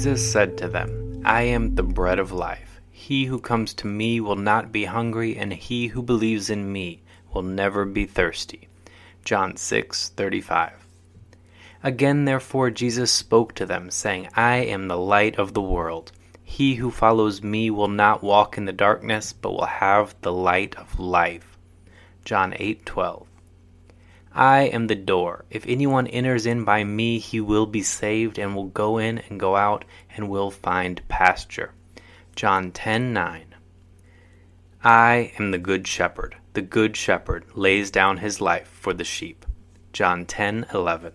Jesus said to them, I am the bread of life. He who comes to me will not be hungry, and he who believes in me will never be thirsty. John 6:35. Again therefore Jesus spoke to them, saying, I am the light of the world. He who follows me will not walk in the darkness, but will have the light of life. John 8:12. I am the door. If anyone enters in by me, he will be saved and will go in and go out and will find pasture. John 10:9. I am the good shepherd. The good shepherd lays down his life for the sheep. John 10:11.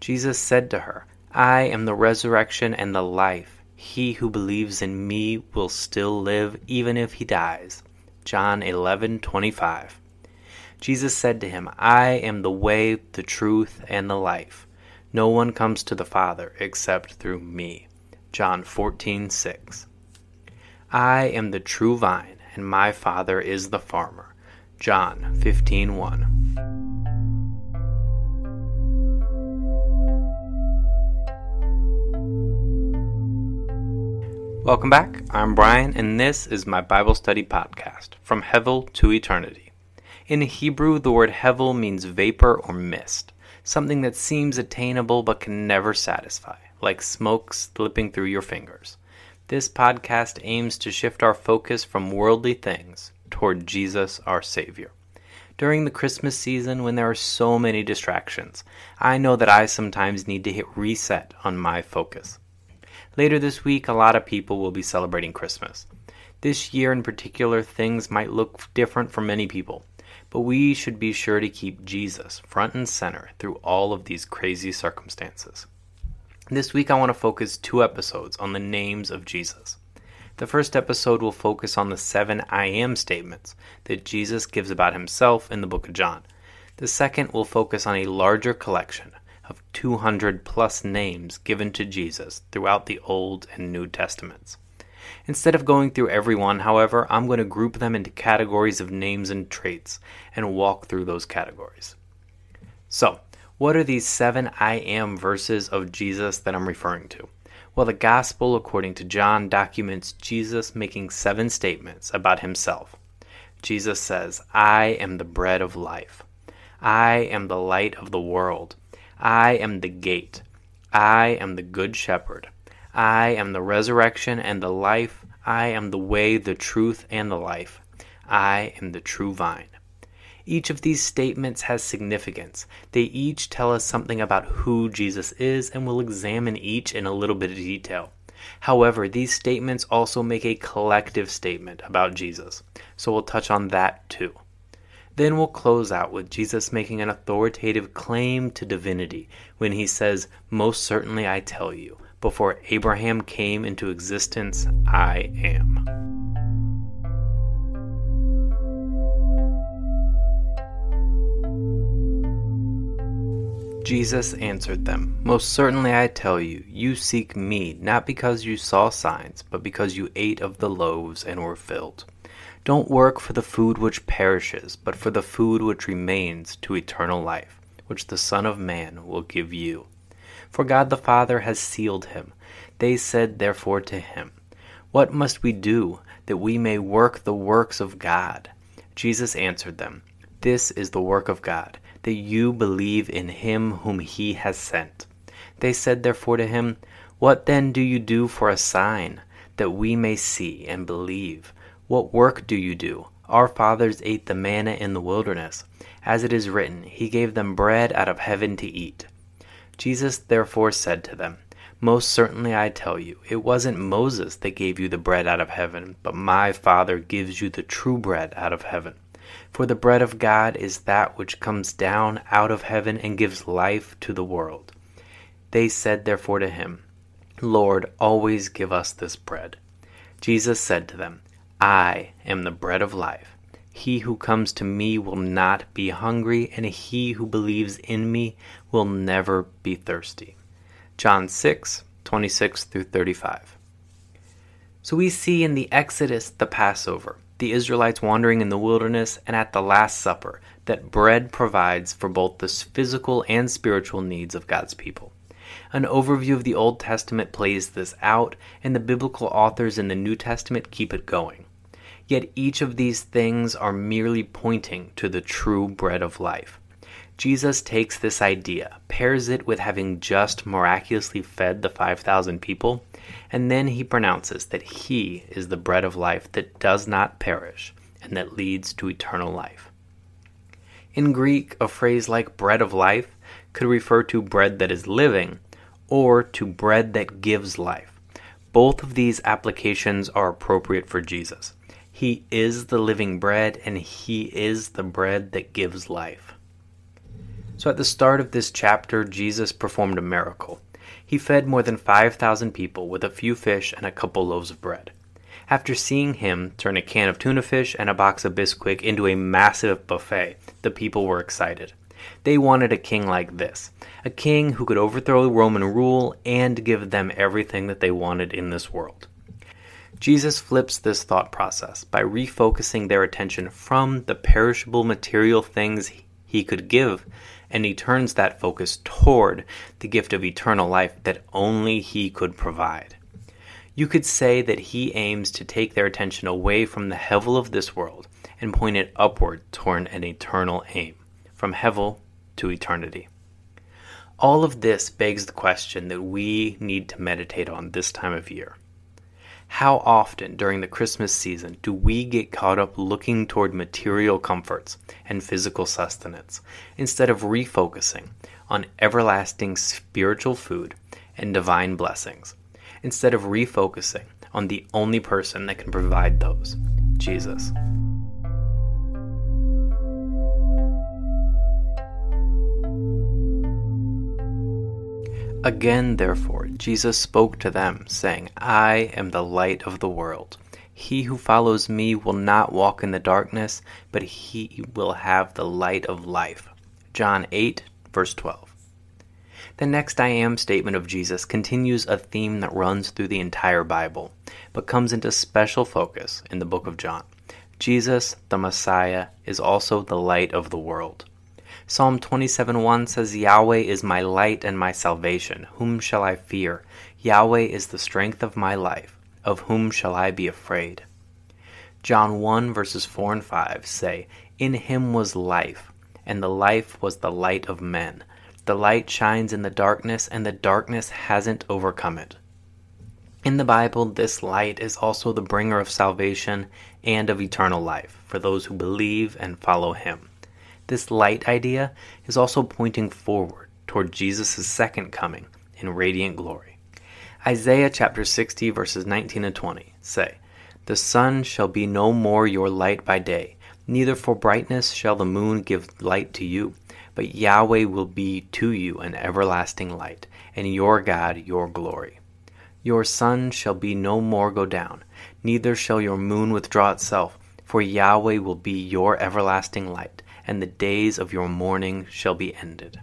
Jesus said to her, I am the resurrection and the life. He who believes in me will still live even if he dies. John 11:25. Jesus said to him, I am the way, the truth, and the life. No one comes to the Father except through me. John 14:6. I am the true vine, and my Father is the farmer. John 15:1. Welcome back. I'm Brian, and this is my Bible study podcast, From Hevel to Eternity. In Hebrew, the word hevel means vapor or mist, something that seems attainable but can never satisfy, like smoke slipping through your fingers. This podcast aims to shift our focus from worldly things toward Jesus, our Savior. During the Christmas season, when there are so many distractions, I know that I sometimes need to hit reset on my focus. Later this week, a lot of people will be celebrating Christmas. This year in particular, things might look different for many people, but we should be sure to keep Jesus front and center through all of these crazy circumstances. This week, I want to focus two episodes on the names of Jesus. The first episode will focus on the seven I am statements that Jesus gives about himself in the book of John. The second will focus on a larger collection of 200 plus names given to Jesus throughout the Old and New Testaments. Instead of going through every one, however, I'm going to group them into categories of names and traits and walk through those categories. So, what are these seven I am verses of Jesus that I'm referring to? Well, the Gospel, according to John, documents Jesus making seven statements about himself. Jesus says, I am the bread of life. I am the light of the world. I am the gate. I am the good shepherd. I am the resurrection and the life. I am the way, the truth, and the life. I am the true vine. Each of these statements has significance. They each tell us something about who Jesus is, and we'll examine each in a little bit of detail. However, these statements also make a collective statement about Jesus, so we'll touch on that too. Then we'll close out with Jesus making an authoritative claim to divinity when he says, Most certainly I tell you, before Abraham came into existence, I am. Jesus answered them, Most certainly I tell you, you seek me, not because you saw signs, but because you ate of the loaves and were filled. Don't work for the food which perishes, but for the food which remains to eternal life, which the Son of Man will give you. For God the Father has sealed him. They said therefore to him, What must we do that we may work the works of God? Jesus answered them, This is the work of God, that you believe in him whom he has sent. They said therefore to him, What then do you do for a sign, that we may see and believe? What work do you do? Our fathers ate the manna in the wilderness. As it is written, He gave them bread out of heaven to eat. Jesus therefore said to them, Most certainly I tell you, it wasn't Moses that gave you the bread out of heaven, but my Father gives you the true bread out of heaven. For the bread of God is that which comes down out of heaven and gives life to the world. They said therefore to him, Lord, always give us this bread. Jesus said to them, I am the bread of life. He who comes to me will not be hungry, and he who believes in me will never be thirsty. John 6, 26 through 35. So we see in the Exodus, the Passover, the Israelites wandering in the wilderness, and at the Last Supper, that bread provides for both the physical and spiritual needs of God's people. An overview of the Old Testament plays this out, and the biblical authors in the New Testament keep it going. Yet each of these things are merely pointing to the true bread of life. Jesus takes this idea, pairs it with having just miraculously fed the 5,000 people, and then he pronounces that he is the bread of life that does not perish and that leads to eternal life. In Greek, a phrase like bread of life could refer to bread that is living or to bread that gives life. Both of these applications are appropriate for Jesus. He is the living bread and he is the bread that gives life. So, at the start of this chapter, Jesus performed a miracle. He fed more than 5,000 people with a few fish and a couple loaves of bread. After seeing him turn a can of tuna fish and a box of Bisquick into a massive buffet, the people were excited. They wanted a king like this a king who could overthrow Roman rule and give them everything that they wanted in this world. Jesus flips this thought process by refocusing their attention from the perishable material things he could give and he turns that focus toward the gift of eternal life that only he could provide. You could say that he aims to take their attention away from the hevel of this world and point it upward toward an eternal aim, from hevel to eternity. All of this begs the question that we need to meditate on this time of year. How often during the Christmas season do we get caught up looking toward material comforts and physical sustenance instead of refocusing on everlasting spiritual food and divine blessings, instead of refocusing on the only person that can provide those Jesus? Again, therefore, Jesus spoke to them, saying, I am the light of the world. He who follows me will not walk in the darkness, but he will have the light of life. John 8, verse 12. The next I am statement of Jesus continues a theme that runs through the entire Bible, but comes into special focus in the book of John. Jesus, the Messiah, is also the light of the world. Psalm 27:1 says, Yahweh is my light and my salvation. Whom shall I fear? Yahweh is the strength of my life. Of whom shall I be afraid? John 1 verses 4 and 5 say, In him was life, and the life was the light of men. The light shines in the darkness, and the darkness hasn't overcome it. In the Bible, this light is also the bringer of salvation and of eternal life for those who believe and follow him. This light idea is also pointing forward toward Jesus' second coming in radiant glory. Isaiah chapter 60 verses 19 and 20 say, The sun shall be no more your light by day, neither for brightness shall the moon give light to you, but Yahweh will be to you an everlasting light, and your God your glory. Your sun shall be no more go down, neither shall your moon withdraw itself, for Yahweh will be your everlasting light and the days of your mourning shall be ended.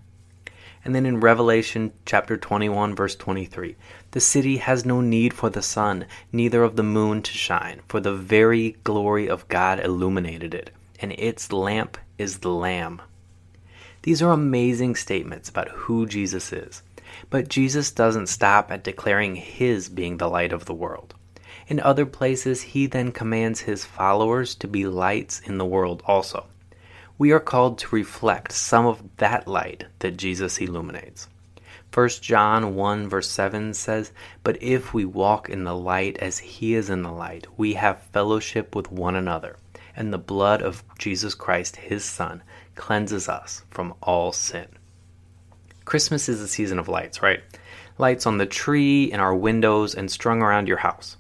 And then in Revelation chapter 21, verse 23, the city has no need for the sun, neither of the moon to shine, for the very glory of God illuminated it, and its lamp is the Lamb. These are amazing statements about who Jesus is. But Jesus doesn't stop at declaring his being the light of the world. In other places, he then commands his followers to be lights in the world also we are called to reflect some of that light that Jesus illuminates. 1 John 1 verse 7 says, But if we walk in the light as he is in the light, we have fellowship with one another, and the blood of Jesus Christ, his Son, cleanses us from all sin. Christmas is a season of lights, right? Lights on the tree, in our windows, and strung around your house.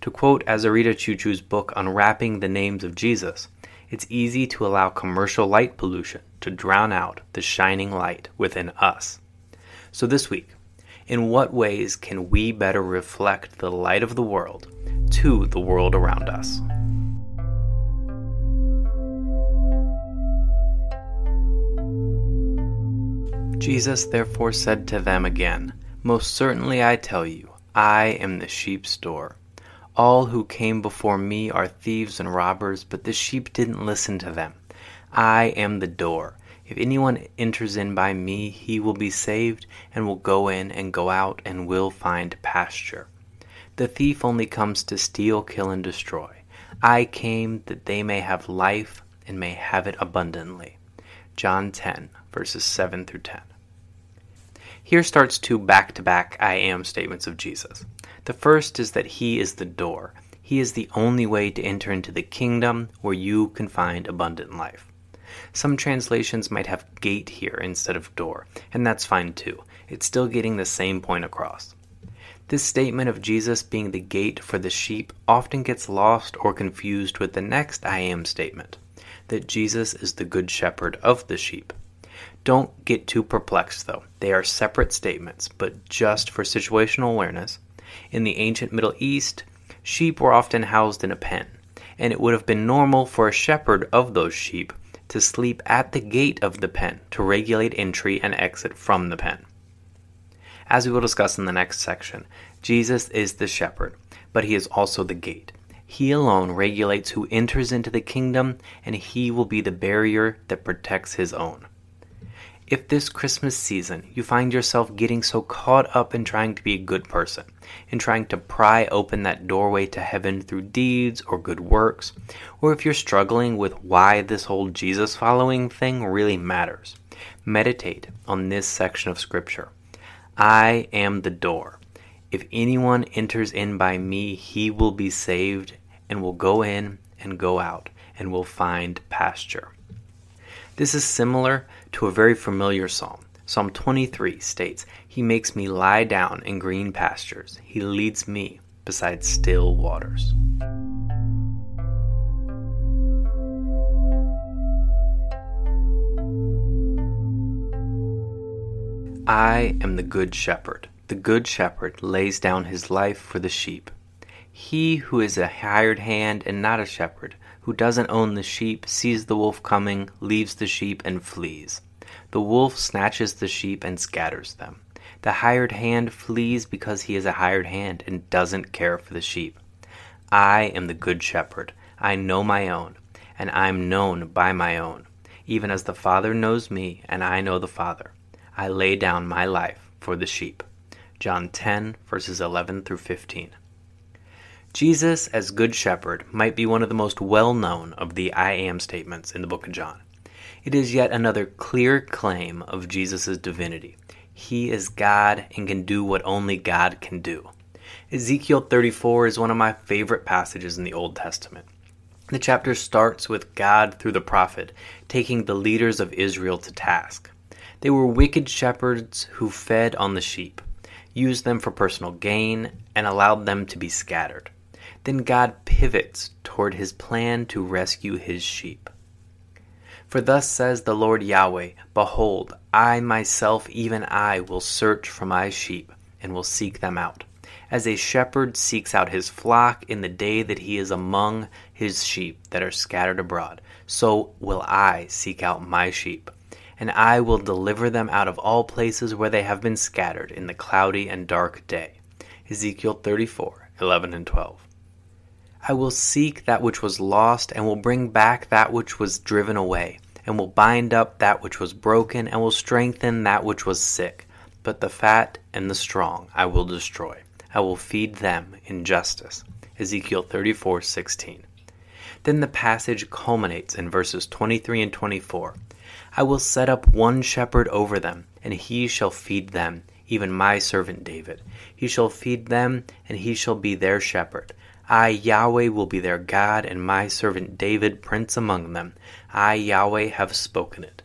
To quote Asheritah Ciuciu's book Unwrapping the Names of Jesus, it's easy to allow commercial light pollution to drown out the shining light within us. So, this week, in what ways can we better reflect the light of the world to the world around us? Jesus therefore said to them again, Most certainly I tell you, I am the sheep's door. All who came before me are thieves and robbers, but the sheep didn't listen to them. I am the door. If anyone enters in by me, he will be saved, and will go in and go out, and will find pasture. The thief only comes to steal, kill, and destroy. I came that they may have life and may have it abundantly. John 10, verses 7 through 10. Here starts two back to back I am statements of Jesus. The first is that He is the door. He is the only way to enter into the kingdom where you can find abundant life. Some translations might have gate here instead of door, and that's fine too. It's still getting the same point across. This statement of Jesus being the gate for the sheep often gets lost or confused with the next I am statement that Jesus is the good shepherd of the sheep. Don't get too perplexed though. They are separate statements, but just for situational awareness, in the ancient Middle East, sheep were often housed in a pen, and it would have been normal for a shepherd of those sheep to sleep at the gate of the pen to regulate entry and exit from the pen. As we will discuss in the next section, Jesus is the shepherd, but he is also the gate. He alone regulates who enters into the kingdom, and he will be the barrier that protects his own. If this Christmas season you find yourself getting so caught up in trying to be a good person, in trying to pry open that doorway to heaven through deeds or good works, or if you're struggling with why this whole Jesus following thing really matters, meditate on this section of Scripture. I am the door. If anyone enters in by me, he will be saved and will go in and go out and will find pasture. This is similar to a very familiar psalm. Psalm 23 states, He makes me lie down in green pastures, He leads me beside still waters. I am the good shepherd. The good shepherd lays down his life for the sheep. He who is a hired hand and not a shepherd, who doesn't own the sheep, sees the wolf coming, leaves the sheep, and flees. The wolf snatches the sheep and scatters them. The hired hand flees because he is a hired hand and doesn't care for the sheep. I am the good shepherd. I know my own, and I am known by my own, even as the Father knows me, and I know the Father. I lay down my life for the sheep. John 10, verses 11 through 15. Jesus, as Good Shepherd, might be one of the most well known of the I am statements in the book of John. It is yet another clear claim of Jesus' divinity. He is God and can do what only God can do. Ezekiel 34 is one of my favorite passages in the Old Testament. The chapter starts with God through the prophet taking the leaders of Israel to task. They were wicked shepherds who fed on the sheep, used them for personal gain, and allowed them to be scattered. Then God pivots toward his plan to rescue his sheep. For thus says the Lord Yahweh Behold, I myself, even I, will search for my sheep, and will seek them out. As a shepherd seeks out his flock in the day that he is among his sheep that are scattered abroad, so will I seek out my sheep. And I will deliver them out of all places where they have been scattered in the cloudy and dark day. Ezekiel 34 11 and 12. I will seek that which was lost, and will bring back that which was driven away, and will bind up that which was broken, and will strengthen that which was sick. But the fat and the strong I will destroy. I will feed them in justice. Ezekiel 34:16. Then the passage culminates in verses 23 and 24. I will set up one shepherd over them, and he shall feed them, even my servant David. He shall feed them, and he shall be their shepherd. I, Yahweh, will be their God, and my servant David prince among them. I, Yahweh, have spoken it.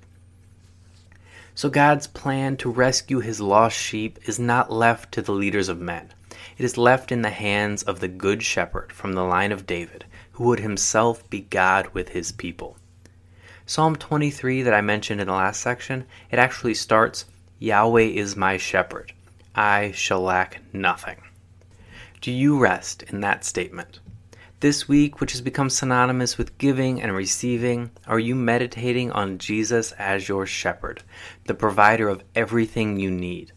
So God's plan to rescue his lost sheep is not left to the leaders of men. It is left in the hands of the good shepherd from the line of David, who would himself be God with his people. Psalm 23 that I mentioned in the last section, it actually starts, Yahweh is my shepherd. I shall lack nothing. Do you rest in that statement? This week, which has become synonymous with giving and receiving, are you meditating on Jesus as your shepherd, the provider of everything you need,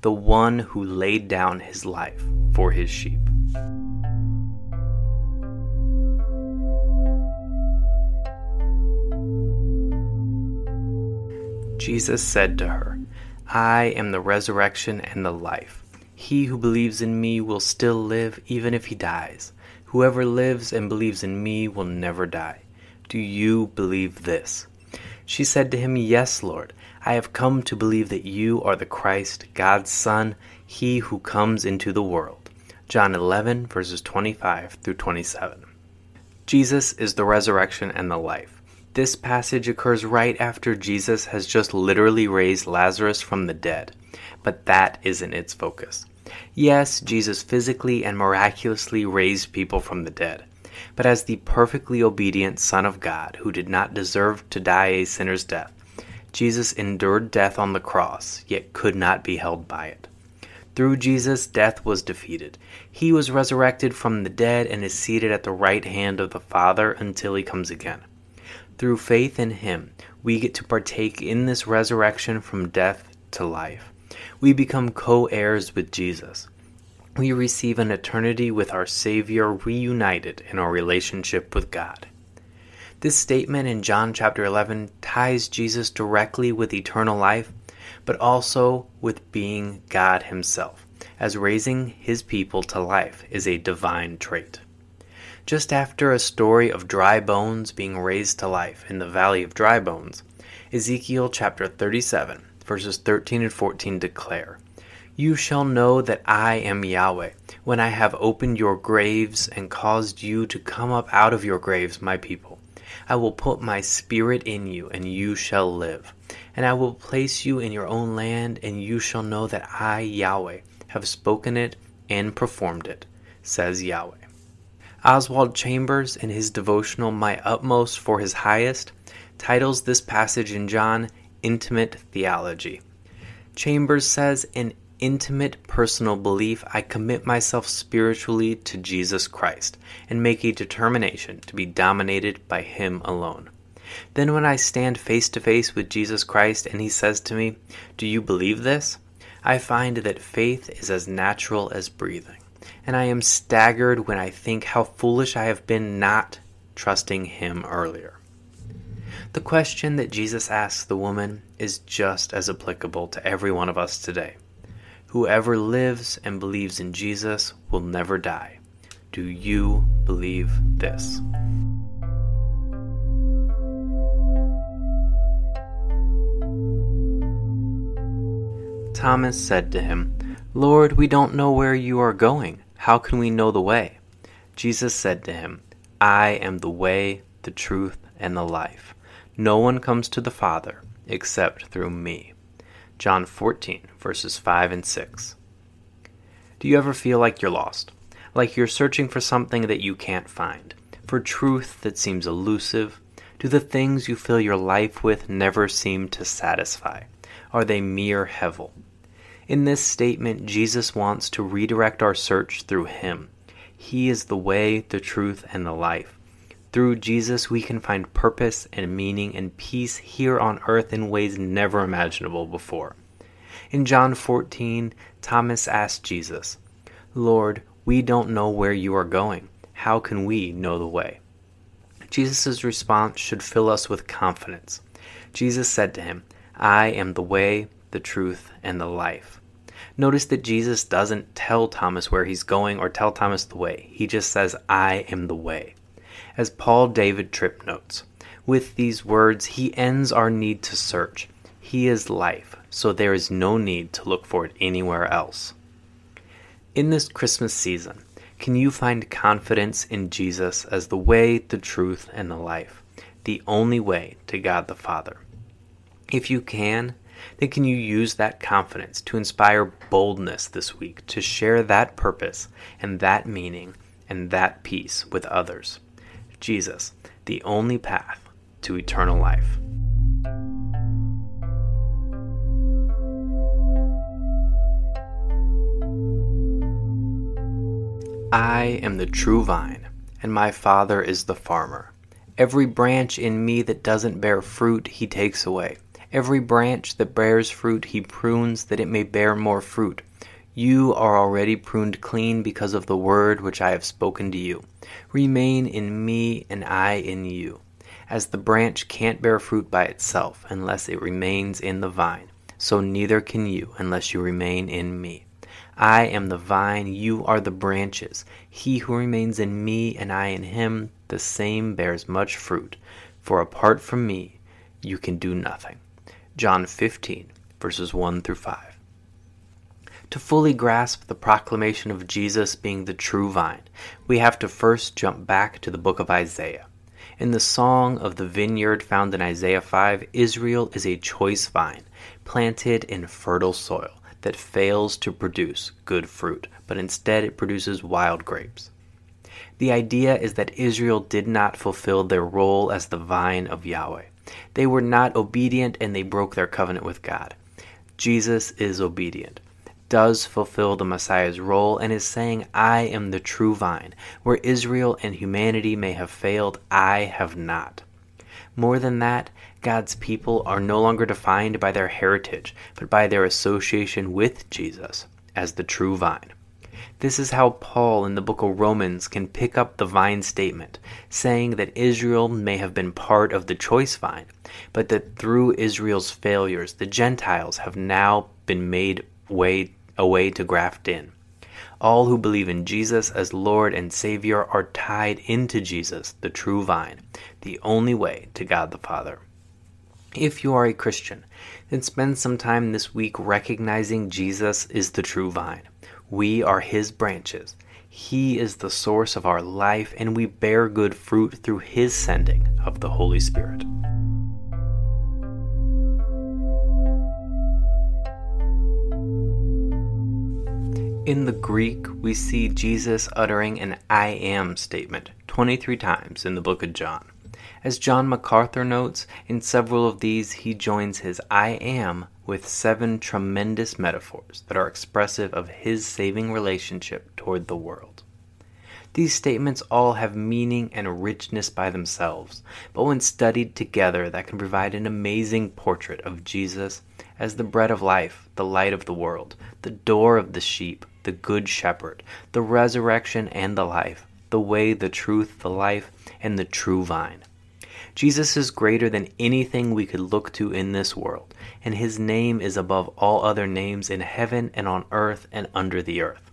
the one who laid down his life for his sheep? Jesus said to her, I am the resurrection and the life. He who believes in me will still live even if he dies. Whoever lives and believes in me will never die. Do you believe this? She said to him, Yes, Lord. I have come to believe that you are the Christ, God's Son, he who comes into the world. John 11, verses 25 through 27. Jesus is the resurrection and the life. This passage occurs right after Jesus has just literally raised Lazarus from the dead, but that isn't its focus. Yes, Jesus physically and miraculously raised people from the dead, but as the perfectly obedient Son of God who did not deserve to die a sinner's death, Jesus endured death on the cross, yet could not be held by it. Through Jesus, death was defeated. He was resurrected from the dead and is seated at the right hand of the Father until he comes again. Through faith in him, we get to partake in this resurrection from death to life. We become co heirs with Jesus. We receive an eternity with our Savior reunited in our relationship with God. This statement in John chapter 11 ties Jesus directly with eternal life, but also with being God Himself, as raising His people to life is a divine trait. Just after a story of dry bones being raised to life in the valley of dry bones, Ezekiel chapter 37, verses 13 and 14 declare, You shall know that I am Yahweh, when I have opened your graves and caused you to come up out of your graves, my people. I will put my spirit in you, and you shall live. And I will place you in your own land, and you shall know that I, Yahweh, have spoken it and performed it, says Yahweh. Oswald Chambers, in his devotional My Utmost for His Highest, titles this passage in John Intimate Theology. Chambers says, In intimate personal belief, I commit myself spiritually to Jesus Christ and make a determination to be dominated by Him alone. Then, when I stand face to face with Jesus Christ and He says to me, Do you believe this? I find that faith is as natural as breathing, and I am staggered when I think how foolish I have been not trusting Him earlier. The question that Jesus asks the woman is just as applicable to every one of us today. Whoever lives and believes in Jesus will never die. Do you believe this? Thomas said to him, Lord, we don't know where you are going. How can we know the way? Jesus said to him, I am the way, the truth, and the life. No one comes to the Father except through me. John 14, verses 5 and 6. Do you ever feel like you're lost? Like you're searching for something that you can't find? For truth that seems elusive? Do the things you fill your life with never seem to satisfy? Are they mere hevel? In this statement, Jesus wants to redirect our search through Him. He is the way, the truth, and the life. Through Jesus, we can find purpose and meaning and peace here on earth in ways never imaginable before. In John 14, Thomas asked Jesus, Lord, we don't know where you are going. How can we know the way? Jesus' response should fill us with confidence. Jesus said to him, I am the way, the truth, and the life. Notice that Jesus doesn't tell Thomas where he's going or tell Thomas the way. He just says, I am the way as Paul David Tripp notes. With these words, he ends our need to search. He is life, so there is no need to look for it anywhere else. In this Christmas season, can you find confidence in Jesus as the way, the truth, and the life, the only way to God the Father? If you can, then can you use that confidence to inspire boldness this week to share that purpose and that meaning and that peace with others? Jesus, the only path to eternal life. I am the true vine, and my Father is the farmer. Every branch in me that doesn't bear fruit, he takes away. Every branch that bears fruit, he prunes that it may bear more fruit. You are already pruned clean because of the word which I have spoken to you. Remain in me, and I in you. As the branch can't bear fruit by itself unless it remains in the vine, so neither can you unless you remain in me. I am the vine, you are the branches. He who remains in me and I in him, the same bears much fruit. For apart from me, you can do nothing. John 15, verses 1 through 5. To fully grasp the proclamation of Jesus being the true vine, we have to first jump back to the book of Isaiah. In the Song of the Vineyard found in Isaiah 5, Israel is a choice vine, planted in fertile soil that fails to produce good fruit, but instead it produces wild grapes. The idea is that Israel did not fulfill their role as the vine of Yahweh. They were not obedient and they broke their covenant with God. Jesus is obedient, does fulfill the Messiah's role, and is saying, I am the true vine. Where Israel and humanity may have failed, I have not. More than that, God's people are no longer defined by their heritage, but by their association with Jesus as the true vine. This is how Paul in the book of Romans can pick up the vine statement, saying that Israel may have been part of the choice vine, but that through Israel's failures, the Gentiles have now been made way, a way to graft in. All who believe in Jesus as Lord and Savior are tied into Jesus, the true vine, the only way to God the Father. If you are a Christian, then spend some time this week recognizing Jesus is the true vine. We are His branches. He is the source of our life, and we bear good fruit through His sending of the Holy Spirit. In the Greek, we see Jesus uttering an I am statement 23 times in the book of John. As John MacArthur notes, in several of these he joins his I am with seven tremendous metaphors that are expressive of his saving relationship toward the world. These statements all have meaning and richness by themselves, but when studied together, that can provide an amazing portrait of Jesus as the bread of life, the light of the world, the door of the sheep, the good shepherd, the resurrection and the life, the way, the truth, the life, and the true vine. Jesus is greater than anything we could look to in this world, and his name is above all other names in heaven and on earth and under the earth.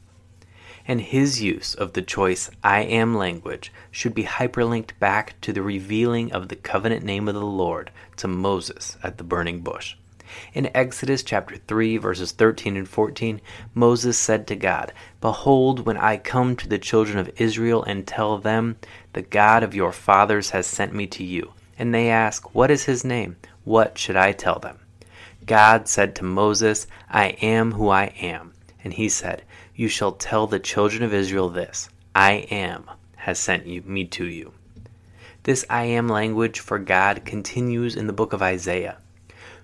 And his use of the choice I am language should be hyperlinked back to the revealing of the covenant name of the Lord to Moses at the burning bush. In Exodus chapter 3, verses 13 and 14, Moses said to God, Behold, when I come to the children of Israel and tell them, The God of your fathers has sent me to you, and they ask, What is his name? What should I tell them? God said to Moses, I am who I am. And he said, You shall tell the children of Israel this I am has sent you, me to you. This I am language for God continues in the book of Isaiah.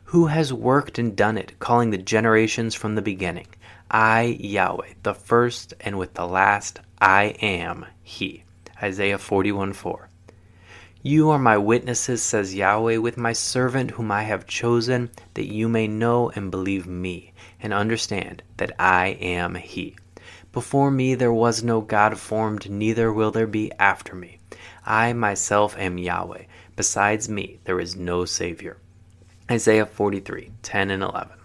Who has worked and done it, calling the generations from the beginning? I, Yahweh, the first and with the last, I am He. Isaiah 41 4. You are my witnesses, says Yahweh, with my servant whom I have chosen, that you may know and believe me, and understand that I am He. Before me there was no God formed, neither will there be after me. I myself am Yahweh. Besides me there is no Savior. Isaiah 43 10 and 11.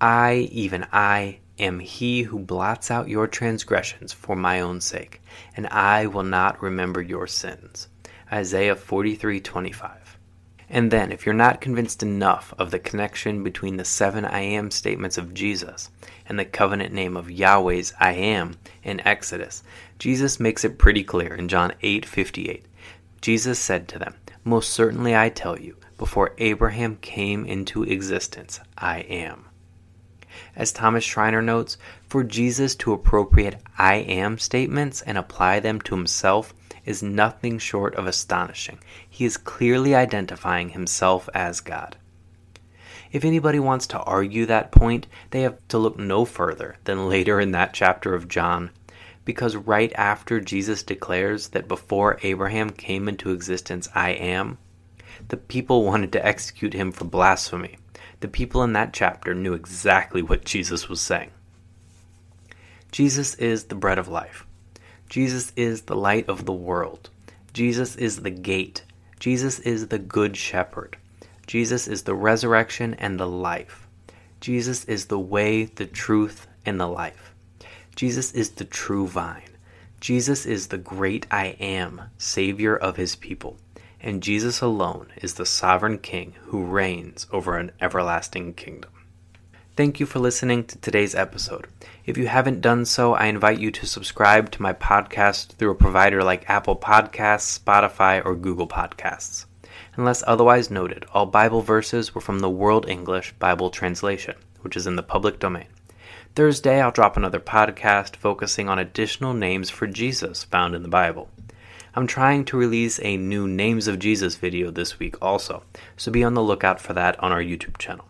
I, even I, am he who blots out your transgressions for my own sake, and I will not remember your sins. Isaiah 43:25. And then, if you're not convinced enough of the connection between the seven I am statements of Jesus and the covenant name of Yahweh's I am in Exodus, Jesus makes it pretty clear in John 8:58. Jesus said to them, "Most certainly I tell you, before Abraham came into existence, I am." As Thomas Schreiner notes, for Jesus to appropriate I am statements and apply them to himself is nothing short of astonishing. He is clearly identifying himself as God. If anybody wants to argue that point, they have to look no further than later in that chapter of John, because right after Jesus declares that before Abraham came into existence, I am, the people wanted to execute him for blasphemy. The people in that chapter knew exactly what Jesus was saying. Jesus is the bread of life. Jesus is the light of the world. Jesus is the gate. Jesus is the Good Shepherd. Jesus is the resurrection and the life. Jesus is the way, the truth, and the life. Jesus is the true vine. Jesus is the great I am, Savior of his people. And Jesus alone is the sovereign King who reigns over an everlasting kingdom. Thank you for listening to today's episode. If you haven't done so, I invite you to subscribe to my podcast through a provider like Apple Podcasts, Spotify, or Google Podcasts. Unless otherwise noted, all Bible verses were from the World English Bible Translation, which is in the public domain. Thursday, I'll drop another podcast focusing on additional names for Jesus found in the Bible. I'm trying to release a new Names of Jesus video this week also, so be on the lookout for that on our YouTube channel.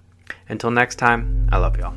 Until next time, I love y'all.